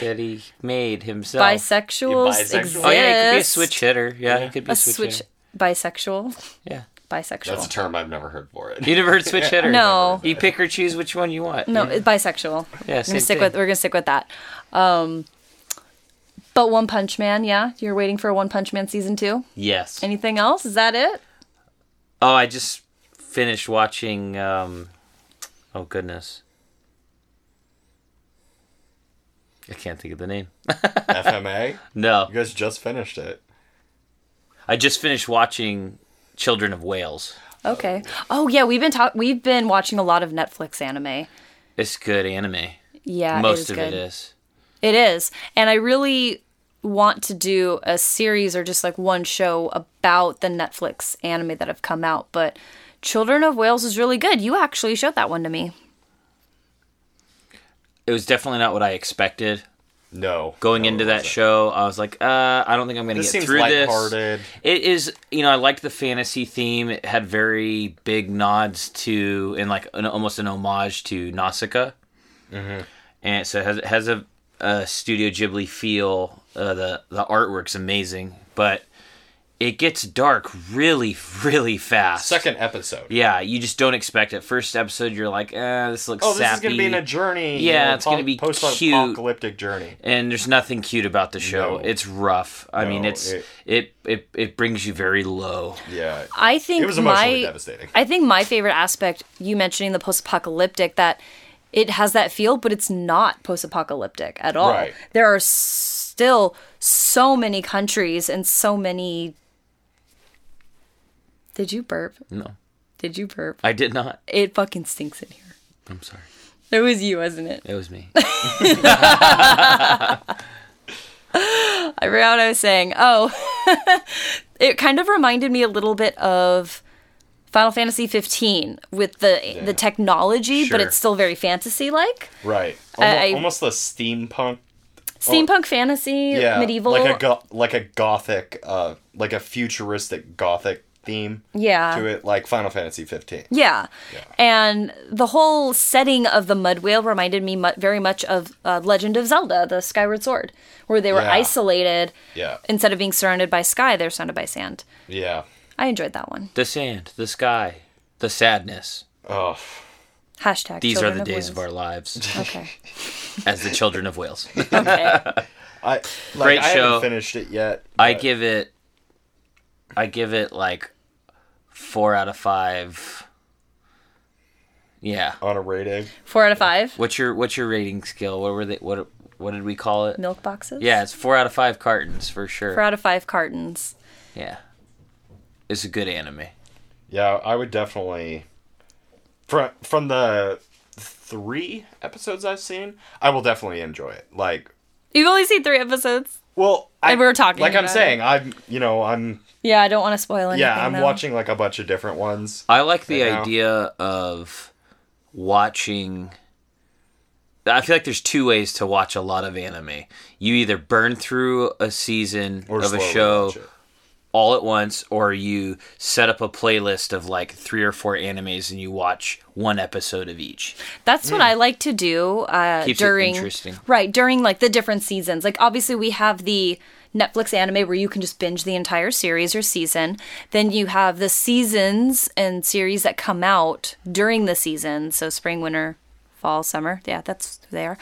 that he made himself. bisexuals bisexual. exist. Oh yeah, he could be a switch hitter. Yeah, he could be a, A switch, switch hitter. bisexual. Yeah. Bisexual. That's a term I've never heard for it. You never heard switch hitter? No. You pick or choose which one you want. no, it's bisexual. Yeah, We're same gonna stick thing. with we're gonna stick with that. Um but One Punch Man, yeah, you're waiting for One Punch Man season two. Yes. Anything else? Is that it? Oh, I just finished watching. Um, oh goodness, I can't think of the name. FMA. No, You guys just finished it. I just finished watching Children of Whales. Okay. Oh yeah, we've been talk- we've been watching a lot of Netflix anime. It's good anime. Yeah, Most it is of good. it is. It is. And I really want to do a series or just like one show about the Netflix anime that have come out, but Children of Whales is really good. You actually showed that one to me. It was definitely not what I expected. No. Going No, into that show, I was like, uh, I don't think I'm going to get seems through this. It is, you know, I liked the fantasy theme. It had very big nods to, and like an, almost an homage to Nausicaa. Mm-hmm. And so it has, it has a, a Studio Ghibli feel. Uh, the the artwork's amazing, but it gets dark really, really fast. Second episode. yeah, you just don't expect it. First episode, you're like, eh, this looks Oh, this sappy. is gonna be in a journey. Yeah, it's gonna be post-apocalyptic journey. and there's nothing cute about the show. No. It's rough. I mean, it's it- it, it it brings you very low. Yeah. I think It was emotionally my devastating. I think my favorite aspect you mentioning the post-apocalyptic that it has that feel but it's not post-apocalyptic at all. Right. There are still so many countries and so many Did you burp? No, Did you burp? I did not. It fucking stinks in here. I'm sorry. It was you, wasn't it? It was me. I forgot what I was saying. Oh, it kind of reminded me a little bit of Final Fantasy 15 with the the technology, but it's still very fantasy like. Right. I- Almo- I- almost the steampunk. Steampunk fantasy, Oh. Yeah. medieval. Like a go- like a gothic, uh, like a futuristic gothic theme yeah. to it, like Final Fantasy 15. Yeah. And the whole setting of the mud whale reminded me mu- very much of uh, Legend of Zelda, the Skyward Sword, where they were Yeah. isolated. Yeah. Instead of being surrounded by sky, they're surrounded by sand. Yeah. I enjoyed that one. the sand, the sky, the sadness. Oh. Hashtag. These are the of days of our lives Okay. as the children of Whales. Okay. I like, Great I show. haven't finished it yet. I give it. I give it like four out of five. Yeah. on a rating. Four out of five. What's your what's your rating scale? What were they? What what did we call it? Milk boxes. Yeah, it's four out of five cartons for sure. Four out of five cartons. Yeah, it's a good anime. Yeah, I would definitely from from the three episodes I've seen, I will definitely enjoy it. Like, You've only seen three episodes. well, I, And we were talking Like I'm about saying, I'm you know I'm Yeah, I don't want to spoil anything. yeah I'm though. watching like a bunch of different ones. I like the Right now. idea of watching. I feel like there's two ways to watch a lot of anime. You either burn through a season Or of a show all at once, or you set up a playlist of like three or four animes and you watch one episode of each. That's what I like to do uh, Keeps it during interesting. right during like the different seasons. Like obviously we have the Netflix anime where you can just binge the entire series or season. Then you have the seasons and series that come out during the season. So spring, winter, fall, summer. Yeah, that's there.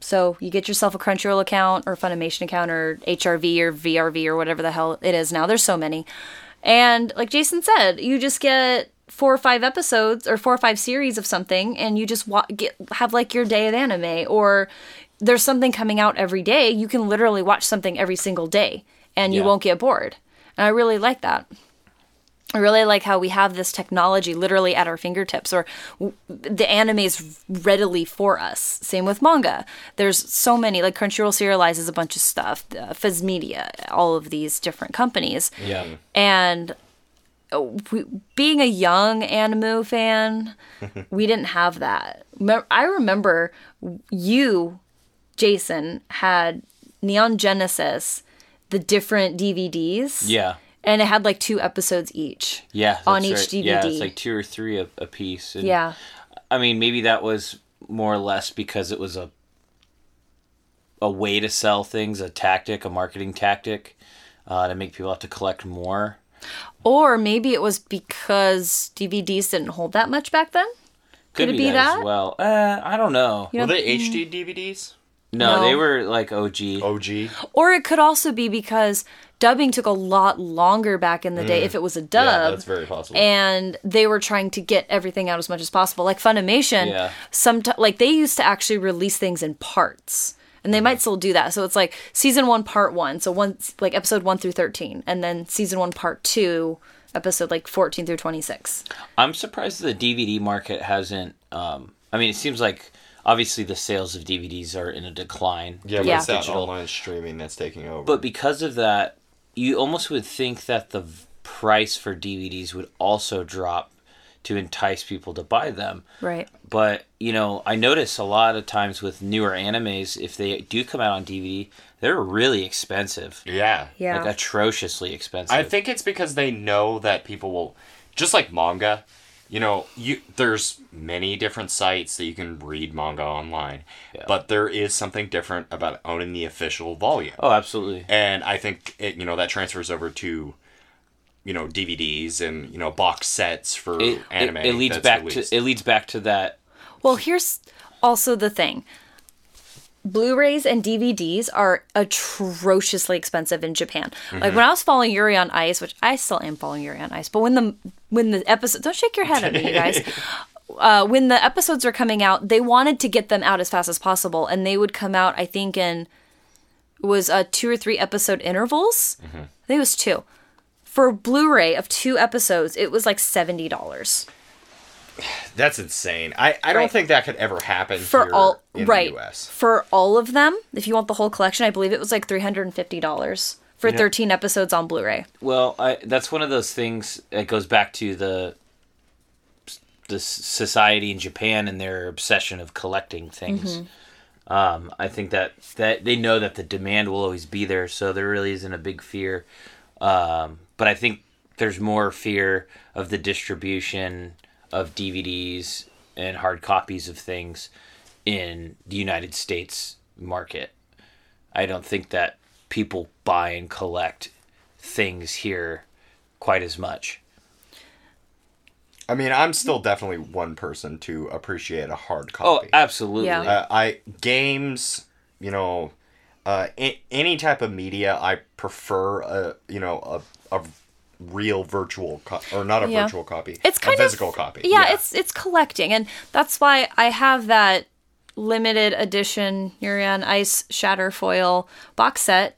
So you get yourself a Crunchyroll account or Funimation account or HRV or VRV or whatever the hell it is now. There's so many. And like Jason said, you just get four or five episodes or four or five series of something and you just wa- get have like your day of anime or there's something coming out every day. You can literally watch something every single day and you Yeah. won't get bored. And I really like that. I really like how we have this technology literally at our fingertips, or w- the anime is readily for us. Same with manga. There's so many, like Crunchyroll serializes a bunch of stuff, uh, Viz Media, all of these different companies. Yeah. And uh, we, being a young anime fan, we didn't have that. I remember you, Jason, had Neon Genesis, the different DVDs. Yeah. And it had like two episodes each. Yeah. On each right. Yeah, it's like two or three a, a piece. And Yeah. I mean, maybe that was more or less because it was a a way to sell things, a tactic, a marketing tactic, uh, to make people have to collect more. Or maybe it was because DVDs didn't hold that much back then. Could, it be, be that, that? as well. Uh, I don't know. You Were know, they HD DVDs? No, No. they were like OG. OG. Or it could also be because dubbing took a lot longer back in the day if it was a dub. Yeah, that's very possible. and they were trying to get everything out as much as possible. Like Funimation, Yeah. sometimes like they used to actually release things in parts, and they might still do that. So it's like season one, part one, so one like episode one through thirteen, and then season one, part two, episode like fourteen through twenty six. I'm surprised the DVD market hasn't. Um, I mean, it seems like obviously the sales of DVDs are in a decline. yeah, but Yeah. it's that Digital. online streaming that's taking over. But because of that, you almost would think that the price for DVDs would also drop to entice people to buy them. Right. But, you know, I notice a lot of times with newer animes, if they do come out on DVD, they're really expensive. yeah. Yeah. Like atrociously expensive. I think it's because they know that people will just like manga, you know, you there's many different sites that you can read manga online. Yeah. But there is something different about owning the official volume. Oh, absolutely. And I think it you know that transfers over to you know DVDs and you know box sets for It, anime. it, it leads back released. to it leads back to that Well, here's also the thing. Blu-rays and DVDs are atrociously expensive in Japan. Like when I was following Yuri on Ice, which I still am following Yuri on Ice, but when the when the episode don't shake your head at me, you guys. Uh, when the episodes are coming out, they wanted to get them out as fast as possible, and they would come out, I think, in was uh, two or three episode intervals. I think it was two. For Blu-ray of two episodes, it was like seventy dollars. That's insane. I, I don't Right. think that could ever happen for here all in right the US. for all of them if you want the whole collection i believe it was like $350 for 13 episodes on blu-ray Well, I, that's one of those things that goes back to the the society in Japan and their obsession of collecting things. Um, I think that that they know that the demand will always be there, so there really isn't a big fear. Um, but I think there's more fear of the distribution of DVDs and hard copies of things in the United States market. I don't think that people buy and collect things here quite as much. I mean, I'm still definitely one person to appreciate a hard copy. Oh, absolutely. Yeah. uh, I games, you know, uh, a- any type of media, I prefer a you know a, a real virtual co- or not a Yeah. virtual copy. it's kind a physical of copy. yeah, it's it's collecting and that's why i have that limited edition yuri on ice shatter foil box set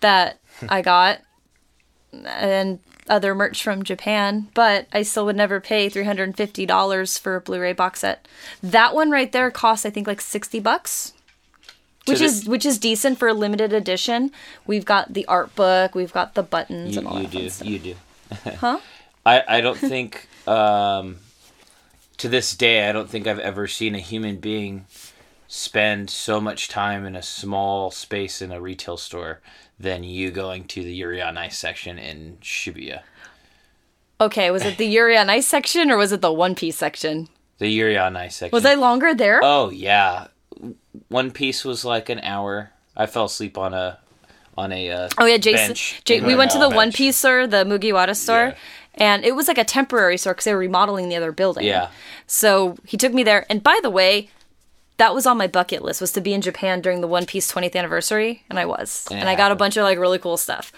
that i got and other merch from Japan, but I still would never pay $350 for a Blu-ray box set. That one right there costs I think like 60 bucks. Which is which is decent for a limited edition. We've got the art book, we've got the buttons You, and all you that do. stuff. You do. Huh? I, I don't think um, to this day I don't think I've ever seen a human being spend so much time in a small space in a retail store than you going to the Yuri on Ice section in Shibuya. Okay, was it the Yuri on Ice section or was it the One Piece section? The Yuri on Ice section. Was I longer there? Oh yeah, One Piece was like an hour. I fell asleep on a on a uh, Oh yeah, Jason. bench. J- we went to now, the One. Piece store, the Mugiwara store, Yeah. and it was like a temporary store because they were remodeling the other building. Yeah. So he took me there, and by the way, that was on my bucket list was to be in Japan during the One Piece 20th anniversary, and I was, It and I got a bunch of like really cool stuff.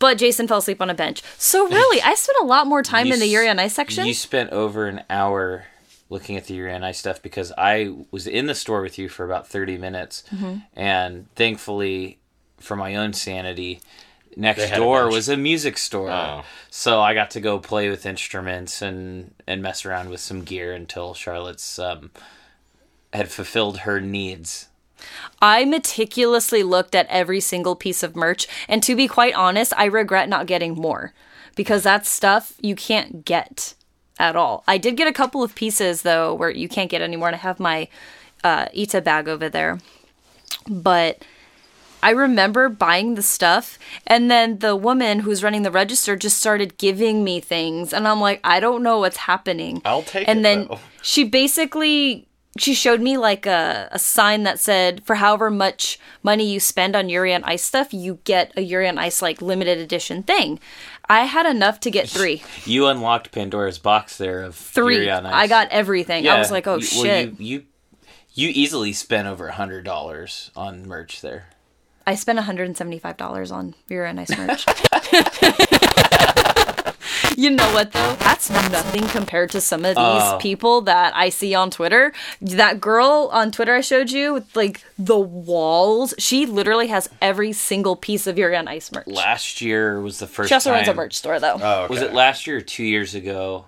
But Jason fell asleep on a bench. So really, I spent a lot more time You in the s- Yuri on Ice section. You spent over an hour looking at the Yuri on Ice stuff because I was in the store with you for about 30 minutes. Mm-hmm. And thankfully, for my own sanity, next They had a door was a music store. Oh. So I got to go play with instruments and, and mess around with some gear until Charlotte's um, had fulfilled her needs. I meticulously looked at every single piece of merch, and to be quite honest, I regret not getting more because that's stuff you can't get at all. I did get a couple of pieces though where you can't get anymore, and I have my uh, Ita bag over there, but. I remember buying the stuff, and then the woman who's running the register just started giving me things, and I'm like, I don't know what's happening. I'll take and it, then though. she basically she showed me like a, a sign that said for however much money you spend on Yuri on Ice stuff, you get a Yuri on Ice like limited edition thing. I had enough to get three. You unlocked Pandora's box there of Three. Yuri on Ice. I got everything. I was like, oh you- shit. well, you, you you easily spent over a hundred dollars on merch there. I spent $175 on Yuri on Ice merch. you know what though? That's nothing compared to some of these Oh. people that I see on Twitter. That girl on Twitter I showed you with like the walls. She literally has every single piece of Yuri on Ice merch. Last year was the first She also time. runs a merch store though. Oh, okay. Was it last year or two years ago?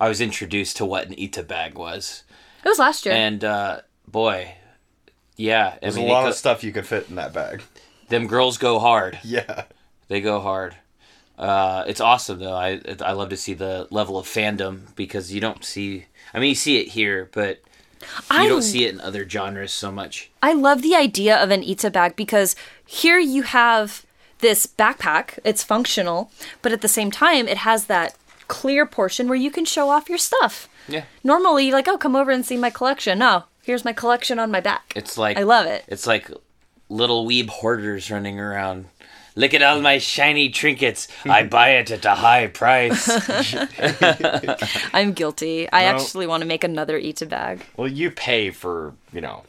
I was introduced to what an Ita bag was, it was last year. and uh, boy, yeah, I There's mean, a lot it of stuff you could fit in that bag. them girls go hard. Yeah. They go hard. Uh, it's awesome though. I I love to see the level of fandom because you don't see. I mean, you see it here, but you I don't see it in other genres so much. I love the idea of an Ita bag because here you have this backpack. It's functional, but at the same time, it has that clear portion where you can show off your stuff. Yeah, Normally, like, oh, come over and see my collection. No, here's my collection on my back. it's like I love it. It's like little weeb hoarders running around. Look at all my shiny trinkets. I buy it at a high price. I'm guilty. I No. actually want to make another Ita bag. Well, you pay for, you know,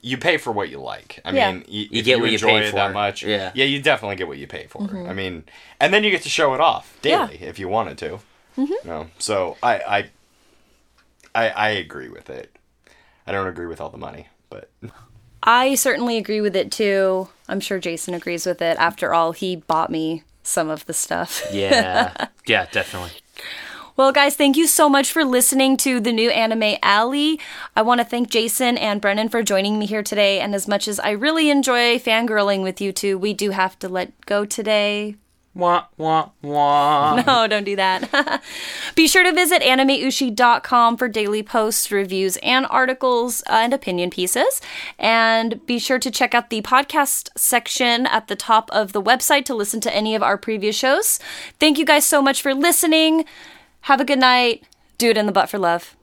you pay for what you like. I Yeah. mean, y- You if get you what you enjoy pay it that much. Yeah. Yeah, you definitely get what you pay for. Mm-hmm. I mean, and then you get to show it off Yeah. daily if you wanted to. Mm-hmm. You know, so I, I, I, I agree with it. I don't agree with all the money, but I certainly agree with it too. I'm sure Jason agrees with it. After all, he bought me some of the stuff. yeah, yeah, definitely. Well, guys, thank you so much for listening to the new Anime Alley. I want to thank Jason and Brennan for joining me here today. And as much as I really enjoy fangirling with you two, we do have to let go today. Wah wah wah. No, don't do that. Be sure to visit animeushi.com for daily posts, reviews, and articles uh, and opinion pieces. And be sure to check out the podcast section at the top of the website to listen to any of our previous shows. Thank you guys so much for listening. Have a good night. Do it in the butt for love.